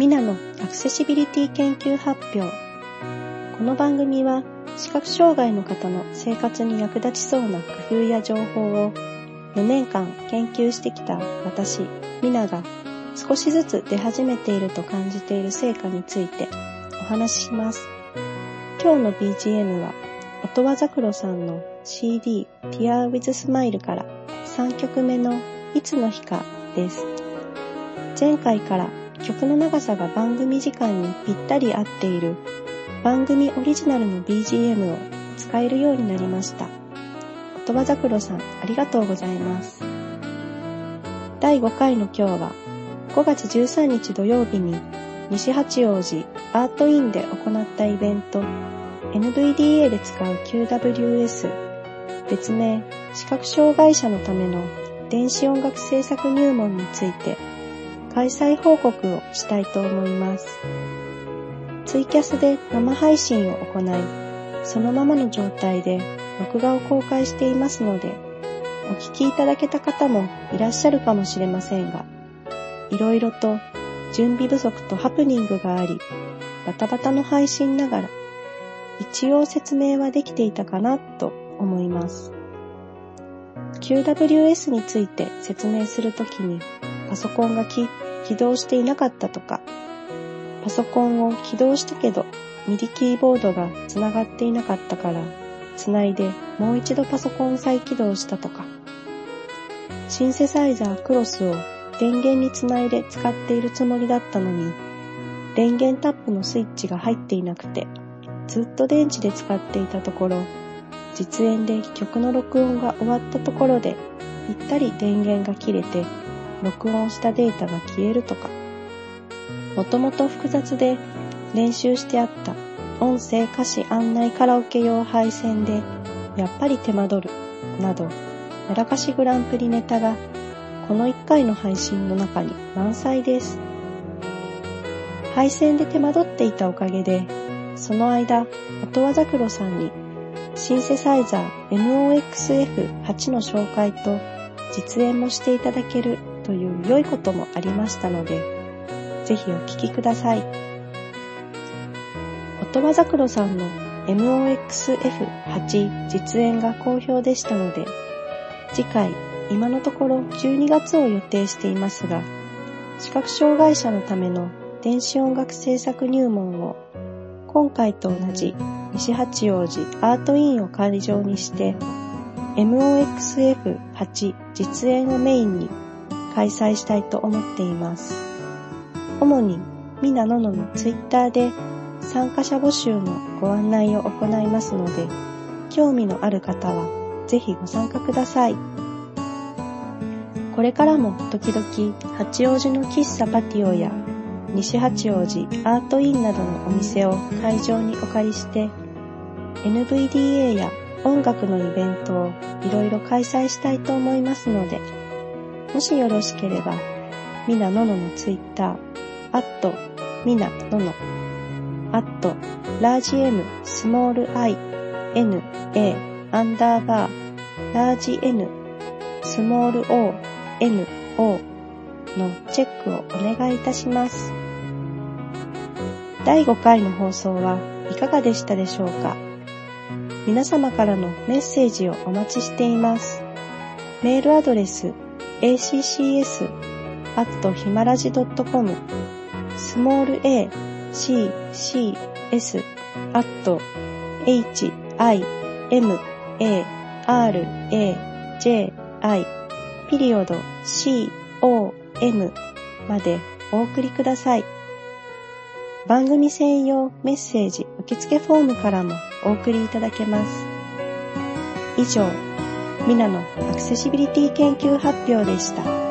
ミナのアクセシビリティ研究発表。この番組は視覚障害の方の生活に役立ちそうな工夫や情報を4年間研究してきた私、ミナが少しずつ出始めていると感じている成果についてお話しします。今日の BGM は音羽桜さんの CD Tear with Smile から3曲目のいつの日かです。前回から曲の長さが番組時間にぴったり合っている番組オリジナルの BGM を使えるようになりました。音羽桜さんありがとうございます。第5回の今日は5月13日土曜日に西八王子アートインで行ったイベント NVDA で使う QWS 別名視覚障害者のための電子音楽制作入門について開催報告をしたいと思います。ツイキャスで生配信を行い、そのままの状態で録画を公開していますので、お聞きいただけた方もいらっしゃるかもしれませんが、いろいろと準備不足とハプニングがあり、バタバタの配信ながら、一応説明はできていたかなと思います。QWS について説明するときにパソコンが起動していなかったとか、パソコンを起動したけどミディキーボードがつながっていなかったからつないでもう一度パソコン再起動したとか、シンセサイザークロスを電源につないで使っているつもりだったのに、電源タップのスイッチが入っていなくて、ずっと電池で使っていたところ、実演で曲の録音が終わったところで、ぴったり電源が切れて、録音したデータが消えるとか、もともと複雑で練習してあった音声歌詞案内カラオケ用配線で、やっぱり手間取る、など、やらかしグランプリネタが、この1回の配信の中に満載です。配線で手間取っていたおかげで、その間、音羽桜さんにシンセサイザー MOXF8 の紹介と実演もしていただけるという良いこともありましたので、ぜひお聴きください。音羽桜さんの MOXF8 実演が好評でしたので、次回、今のところ12月を予定していますが、視覚障害者のための電子音楽制作入門を今回と同じ西八王子アートインを会場にして MOXF8 実演をメインに開催したいと思っています。主にみなのののツイッターで参加者募集のご案内を行いますので、興味のある方はぜひご参加ください。これからも時々八王子の喫茶パティオや西八王子アートインなどのお店を会場にお借りして NVDA や音楽のイベントをいろいろ開催したいと思いますのでもしよろしければみなのののツイッターアットみなののアットラージ M スモール i n a アンダーバーラージ N スモール o n o のチェックをお願いいたします。第5回の放送はいかがでしたでしょうか？皆様からのメッセージをお待ちしています。メールアドレス accs.himalaji.com スモール a c c s h i m a r a j i ピリオド c o m までお送りください。番組専用メッセージ受付フォームからもお送りいただけます。以上、ミナのアクセシビリティ研究発表でした。